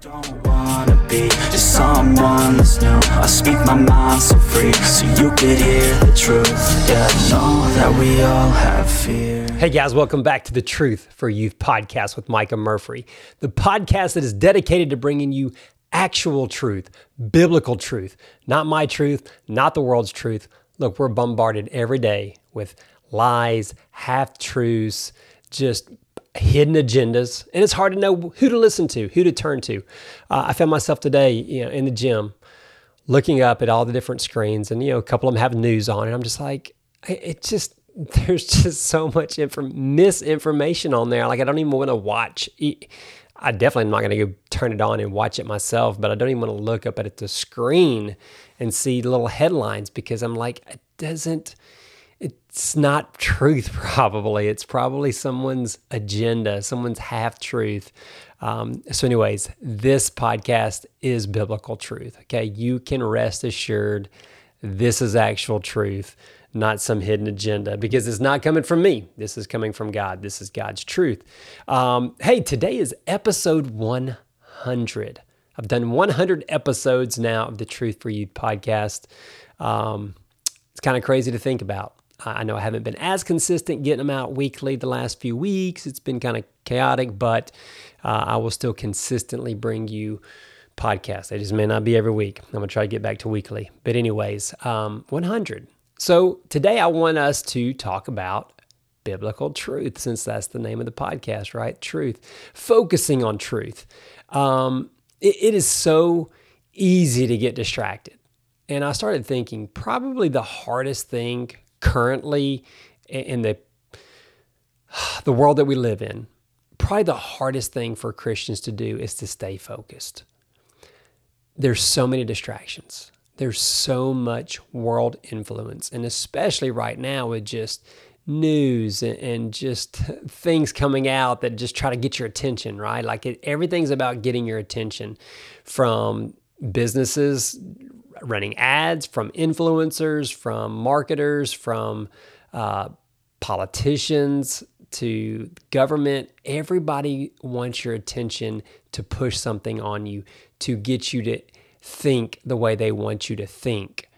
Don't wanna be just someone that's new. I speak my mind so free, so you could hear the truth. Yeah, know that we all have fear. Hey guys, welcome back to the Truth for Youth podcast with Micah Murphy, the podcast that is dedicated to bringing you actual truth, biblical truth, not my truth, not the world's truth. Look, we're bombarded every day with lies, half truths, just hidden agendas, and it's hard to know who to listen to, who to turn to. Uh, I found myself today, you know, in the gym, looking up at all the different screens, and you know, a couple of them have news on, and I'm just like, it just there's just so much inform- misinformation on there. Like I don't even want to watch. I definitely am not going to go turn it on and watch it myself, but I don't even want to look up at the screen and see little headlines because I'm like, it doesn't it's not truth, probably. It's probably someone's agenda, someone's half truth. Um, so, anyways, this podcast is biblical truth. Okay. You can rest assured this is actual truth, not some hidden agenda, because it's not coming from me. This is coming from God. This is God's truth. Um, hey, today is episode 100. I've done 100 episodes now of the Truth for Youth podcast. Um, it's kind of crazy to think about. I know I haven't been as consistent getting them out weekly the last few weeks. It's been kind of chaotic, but uh, I will still consistently bring you podcasts. They just may not be every week. I'm going to try to get back to weekly. But, anyways, um, 100. So, today I want us to talk about biblical truth, since that's the name of the podcast, right? Truth. Focusing on truth. Um, it, it is so easy to get distracted. And I started thinking probably the hardest thing currently in the the world that we live in, probably the hardest thing for Christians to do is to stay focused. There's so many distractions. There's so much world influence, and especially right now with just news and, just things coming out that just try to get your attention, right? Like it, everything's about getting your attention from businesses running ads, from influencers, from marketers, from uh, politicians to government. Everybody wants your attention to push something on you, to get you to think the way they want you to think.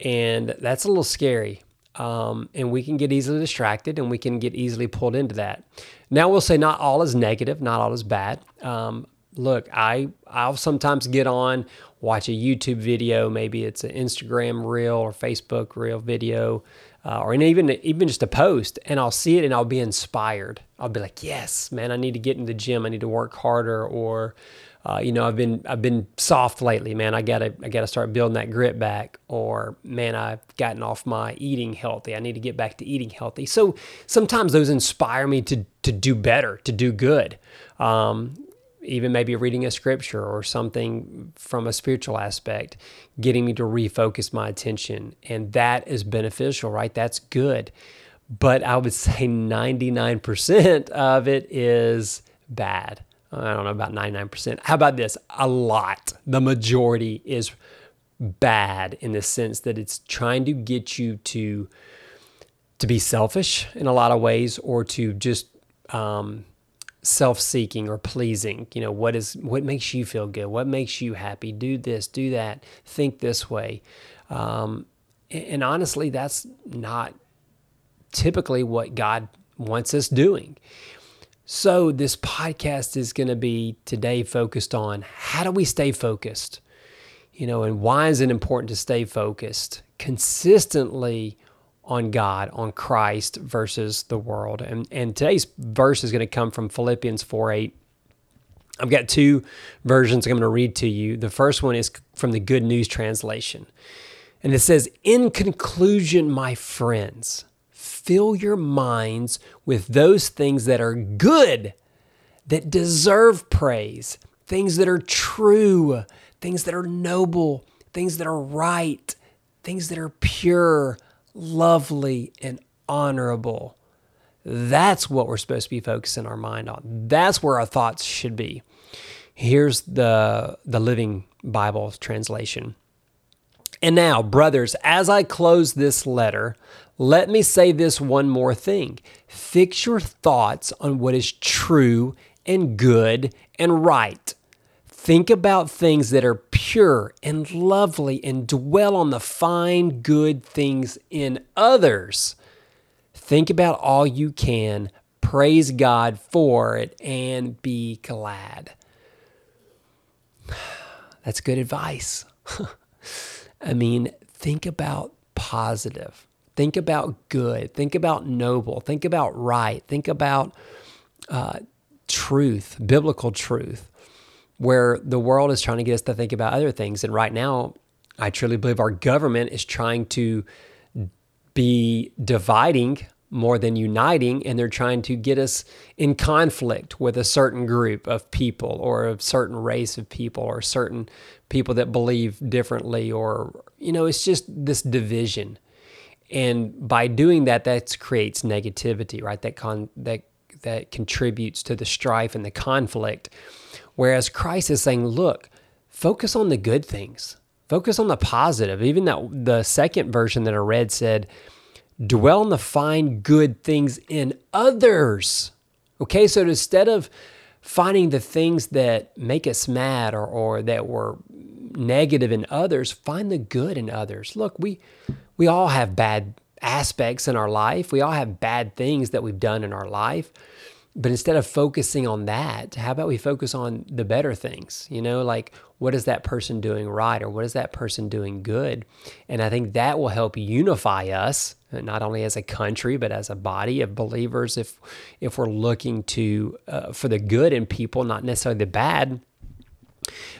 And that's a little scary. Um, and we can get easily distracted and we can get easily pulled into that. Now, we'll say not all is negative, not all is bad. Um, look, I I'll sometimes get on, watch a YouTube video, maybe it's an Instagram reel or Facebook reel video, uh, or even even just a post, and I'll see it and I'll be inspired. I'll be like, yes, man, I need to get in the gym. I need to work harder, or uh, you know, I've been I've been soft lately, man. I gotta I gotta start building that grit back. Or man, I've gotten off my eating healthy. I need to get back to eating healthy. So sometimes those inspire me to to do better, to do good. Um, even maybe reading a scripture or something from a spiritual aspect, getting me to refocus my attention. And that is beneficial, right? That's good. But I would say 99% of it is bad. I don't know about 99%. How about this? A lot. The majority is bad in the sense that it's trying to get you to to be selfish in a lot of ways or to just um, self-seeking or pleasing. You know what is what makes you feel good? What makes you happy? Do this do that think this way. Um, and honestly that's not typically what god wants us doing. So this podcast is going to be today focused on how do we stay focused? You know and why is it important to stay focused? Consistently on God, on Christ versus the world. And, and today's verse is going to come from Philippians 4 8. I've got two versions I'm going to read to you. The first one is from the Good News Translation. And it says, In conclusion, my friends, fill your minds with those things that are good, that deserve praise, things that are true, things that are noble, things that are right, things that are pure lovely, and honorable. That's what we're supposed to be focusing our mind on. That's where our thoughts should be. Here's the, the Living Bible translation. And now, brothers, as I close this letter, let me say this one more thing. Fix your thoughts on what is true and good and right Think about things that are pure and lovely and dwell on the fine, good things in others. Think about all you can, praise God for it, and be glad. That's good advice. I mean, think about positive. Think about good. Think about noble. Think about right. Think about uh, truth, biblical truth, where the world is trying to get us to think about other things. And right now, I truly believe our government is trying to be dividing more than uniting, and they're trying to get us in conflict with a certain group of people or a certain race of people or certain people that believe differently, or, you know, it's just this division. And by doing that, that creates negativity, right? That con that that contributes to the strife and the conflict. Whereas Christ is saying, look, focus on the good things. Focus on the positive. Even that the second version that I read said, dwell on the fine good things in others. Okay, so instead of finding the things that make us mad or, or that were negative in others, find the good in others. Look, we we all have bad aspects in our life. We all have bad things that we've done in our life. But instead of focusing on that, how about we focus on the better things? You know, like what is that person doing right or what is that person doing good? And I think that will help unify us, not only as a country but as a body of believers. If if we're looking to uh, for the good in people, not necessarily the bad,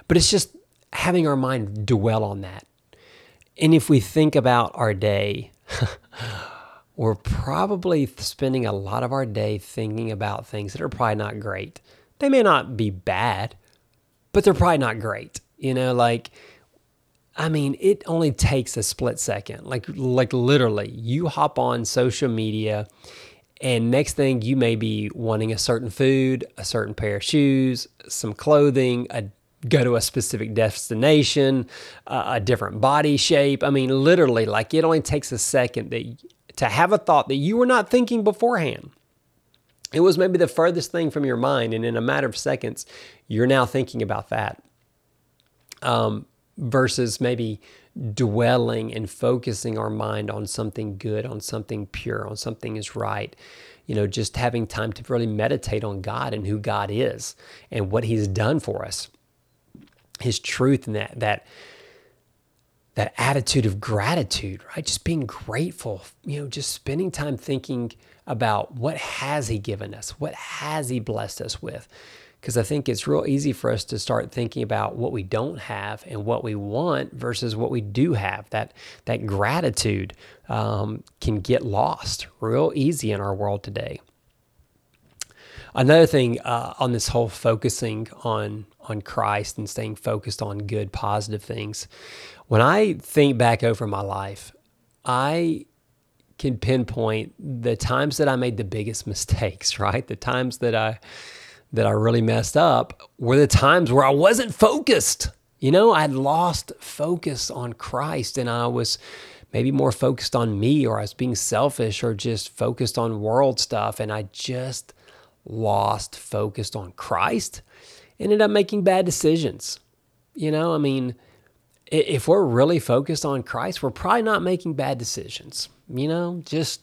but it's just having our mind dwell on that. And if we think about our day, we're probably spending a lot of our day thinking about things that are probably not great. They may not be bad, but they're probably not great. You know, like I mean, it only takes a split second. Like like literally, you hop on social media and next thing you may be wanting a certain food, a certain pair of shoes, some clothing, a go to a specific destination, uh, a different body shape. I mean, literally, like it only takes a second that to have a thought that you were not thinking beforehand. It was maybe the furthest thing from your mind, and in a matter of seconds, you're now thinking about that. Um, versus maybe dwelling and focusing our mind on something good, on something pure, on something is right. You know, just having time to really meditate on God and who God is and what He's done for us, His truth, and that that that attitude of gratitude, right? Just being grateful, you know, just spending time thinking about what has he given us? What has he blessed us with? Because I think it's real easy for us to start thinking about what we don't have and what we want versus what we do have. That that gratitude um, can get lost real easy in our world today. Another thing uh, on this whole focusing on on Christ and staying focused on good, positive things. When I think back over my life, I can pinpoint the times that I made the biggest mistakes, right? The times that I that I really messed up were the times where I wasn't focused. You know, I'd lost focus on Christ and I was maybe more focused on me or I was being selfish or just focused on world stuff and I just lost focused on Christ ended up making bad decisions. You know, I mean, if we're really focused on Christ, we're probably not making bad decisions. You know, just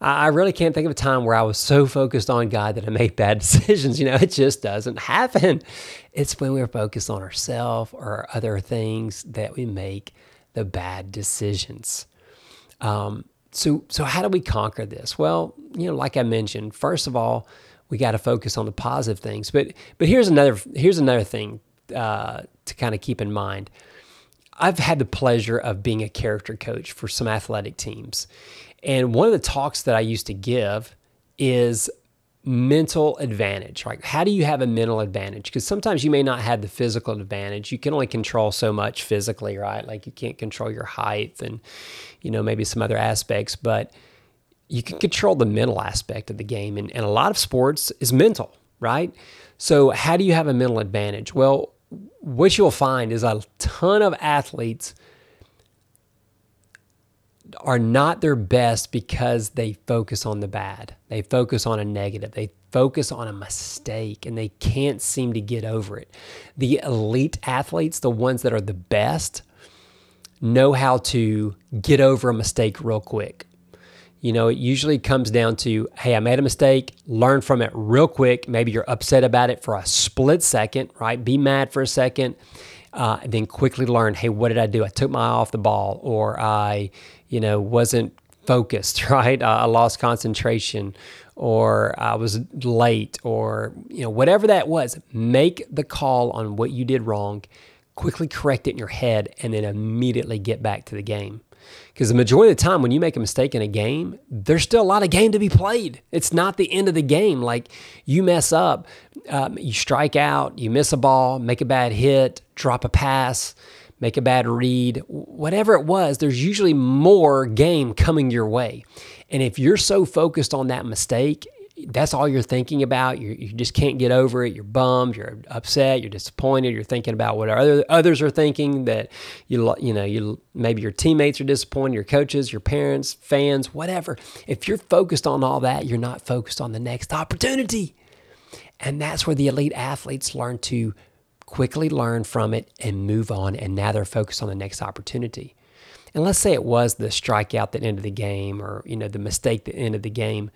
I really can't think of a time where I was so focused on God that I made bad decisions. You know, it just doesn't happen. It's when we're focused on ourselves or other things that we make the bad decisions. Um, so, so how do we conquer this? Well, you know, like I mentioned, first of all, we got to focus on the positive things. But but here's another here's another thing uh, to kind of keep in mind. I've had the pleasure of being a character coach for some athletic teams, and one of the talks that I used to give is mental advantage. Like, how do you have a mental advantage? Because sometimes you may not have the physical advantage. You can only control so much physically, right? Like, you can't control your height and, you know, maybe some other aspects, but you can control the mental aspect of the game. And, and a lot of sports is mental, right? So, how do you have a mental advantage? Well, what you'll find is a ton of athletes are not their best because they focus on the bad. They focus on a negative. They focus on a mistake and they can't seem to get over it. The elite athletes, the ones that are the best, know how to get over a mistake real quick. You know, it usually comes down to, hey, I made a mistake, learn from it real quick. Maybe you're upset about it for a split second, right? Be mad for a second, uh, then quickly learn, hey, what did I do? I took my eye off the ball, or I, you know, wasn't focused, right? Uh, I lost concentration, or I was late, or, you know, whatever that was. Make the call on what you did wrong, quickly correct it in your head, and then immediately get back to the game. Because the majority of the time, when you make a mistake in a game, there's still a lot of game to be played. It's not the end of the game. Like you mess up, um, you strike out, you miss a ball, make a bad hit, drop a pass, make a bad read, whatever it was, there's usually more game coming your way. And if you're so focused on that mistake that's all you're thinking about. You, you just can't get over it. You're bummed. You're upset. You're disappointed. You're thinking about what other, others are thinking. That you you know you maybe your teammates are disappointed. Your coaches, your parents, fans, whatever. If you're focused on all that, you're not focused on the next opportunity. And that's where the elite athletes learn to quickly learn from it and move on. And now they're focused on the next opportunity. And let's say it was the strikeout that ended the game, or you know the mistake that ended the game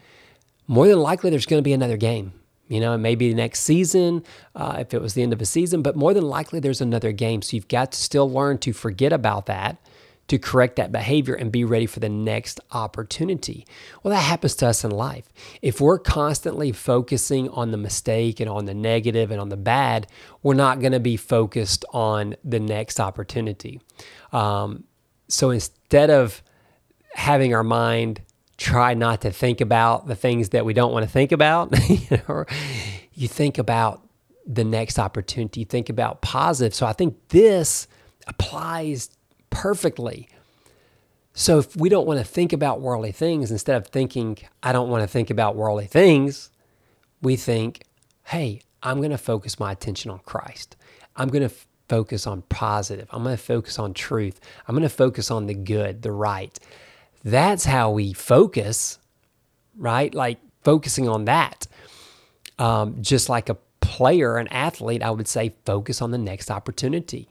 more than likely there's going to be another game. You know, it may maybe next season, uh, if it was the end of a season, but more than likely there's another game. So you've got to still learn to forget about that, to correct that behavior, and be ready for the next opportunity. Well, that happens to us in life. If we're constantly focusing on the mistake and on the negative and on the bad, we're not going to be focused on the next opportunity. Um, so instead of having our mind try not to think about the things that we don't want to think about. you, know, you think about the next opportunity, you think about positive. So I think this applies perfectly. So if we don't want to think about worldly things, instead of thinking, I don't want to think about worldly things, we think, hey, I'm going to focus my attention on Christ. I'm going to f- focus on positive. I'm going to focus on truth. I'm going to focus on the good, the right. That's how we focus, right? Like focusing on that. Um, just like a player, an athlete, I would say focus on the next opportunity,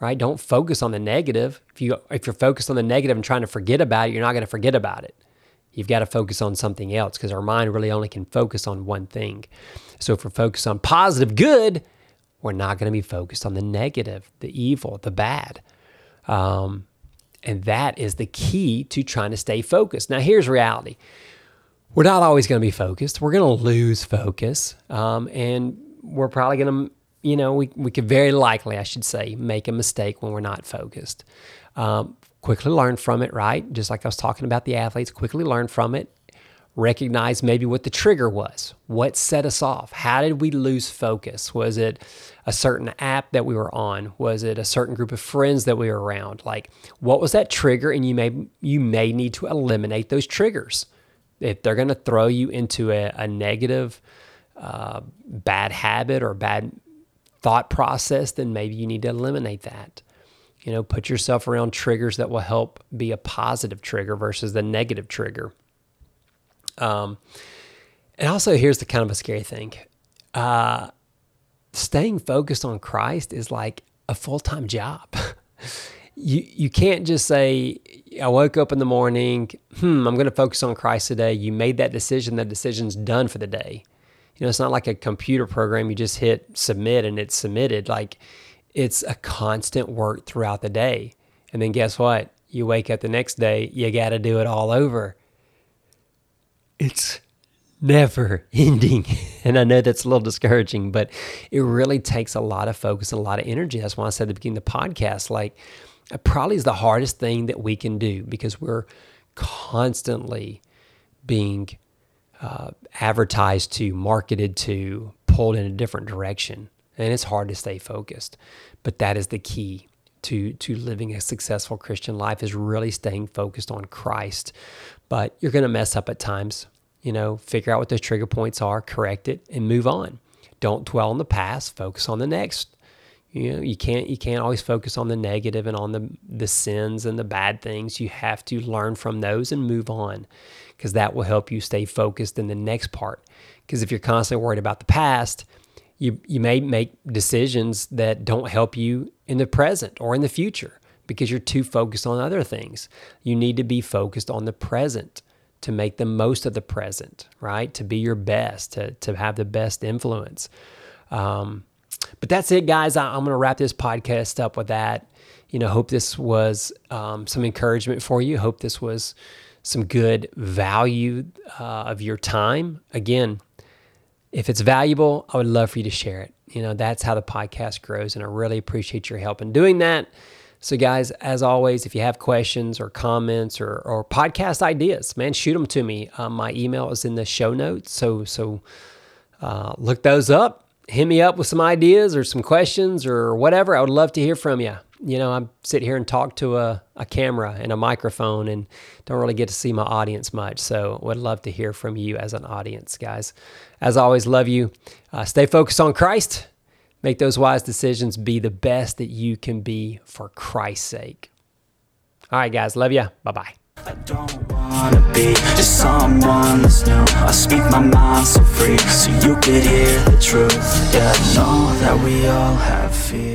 right? Don't focus on the negative. If you if you're focused on the negative and trying to forget about it, you're not going to forget about it. You've got to focus on something else because our mind really only can focus on one thing. So if we're focused on positive good, we're not going to be focused on the negative, the evil, the bad. Um, and that is the key to trying to stay focused. Now, here's reality we're not always going to be focused. We're going to lose focus. Um, and we're probably going to, you know, we, we could very likely, I should say, make a mistake when we're not focused. Um, quickly learn from it, right? Just like I was talking about the athletes, quickly learn from it recognize maybe what the trigger was. What set us off? How did we lose focus? Was it a certain app that we were on? Was it a certain group of friends that we were around? Like what was that trigger? And you may you may need to eliminate those triggers. If they're going to throw you into a, a negative, uh, bad habit or bad thought process, then maybe you need to eliminate that. You know, put yourself around triggers that will help be a positive trigger versus the negative trigger. Um, and also, here's the kind of a scary thing uh, staying focused on Christ is like a full time job. you, you can't just say, I woke up in the morning, hmm, I'm going to focus on Christ today. You made that decision, the decision's done for the day. You know, it's not like a computer program. You just hit submit and it's submitted. Like it's a constant work throughout the day. And then guess what? You wake up the next day, you got to do it all over it's never ending. And I know that's a little discouraging, but it really takes a lot of focus a lot of energy. That's why I said at the beginning of the podcast, like, it probably is the hardest thing that we can do because we're constantly being uh, advertised to, marketed to, pulled in a different direction. And it's hard to stay focused. But that is the key to to living a successful Christian life is really staying focused on Christ. But you're going to mess up at times. You know, figure out what those trigger points are, correct it, and move on. Don't dwell on the past. Focus on the next. You know, you can't you can't always focus on the negative and on the the sins and the bad things. You have to learn from those and move on because that will help you stay focused in the next part. Because if you're constantly worried about the past, you you may make decisions that don't help you in the present or in the future because you're too focused on other things. You need to be focused on the present to make the most of the present, right? To be your best, to to have the best influence. Um, but that's it, guys. I, am going to wrap this podcast up with that. You know, hope this was um, some encouragement for you. Hope this was some good value uh, of your time. Again, if it's valuable, I would love for you to share it. You know, that's how the podcast grows, and I really appreciate your help in doing that. So, guys, as always, if you have questions or comments or, or podcast ideas, man, shoot them to me. Um, my email is in the show notes, so so uh, look those up. Hit me up with some ideas or some questions or whatever. I would love to hear from you you know, I sit here and talk to a, a camera and a microphone and don't really get to see my audience much. So, would love to hear from you as an audience, guys. As always, love you. Uh, stay focused on Christ. Make those wise decisions. Be the best that you can be for Christ's sake. All right, guys. Love you. Bye bye. I don't wanna be just someone that's new I speak my mind so free so you could hear the truth Yeah, I know that we all have fear